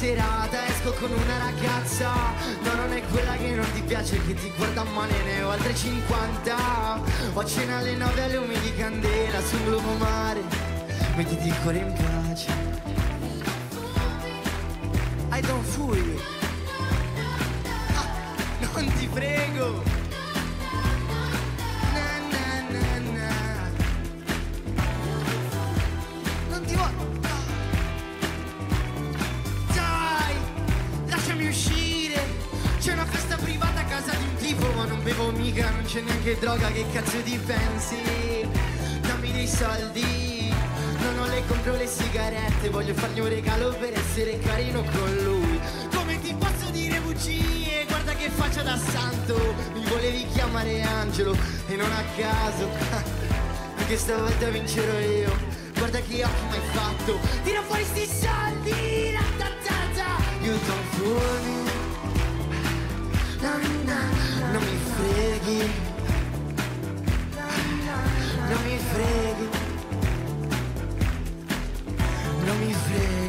serata. Esco con una ragazza. No, non è quella che non ti piace Che ti guarda male, ne ho altre 50 Ho cena alle 9 alle lumi di candela Sul lungomare Mettiti il cuore in pace I don't fool you Ah, Non ti prego Na, na, na, na. Non ti voglio dai, lasciami uscire. C'è una festa privata a casa di un tipo, ma non bevo mica, non c'è neanche droga, che cazzo ti pensi? Dammi dei soldi, le compro le sigarette, voglio fargli un regalo per essere carino con lui. Come ti posso dire bugie? Guarda che faccia da santo, mi volevi chiamare Angelo e non a caso. Anche stavolta vincerò io. Guarda che occhi mi hai fatto Tira fuori sti soldi me ver.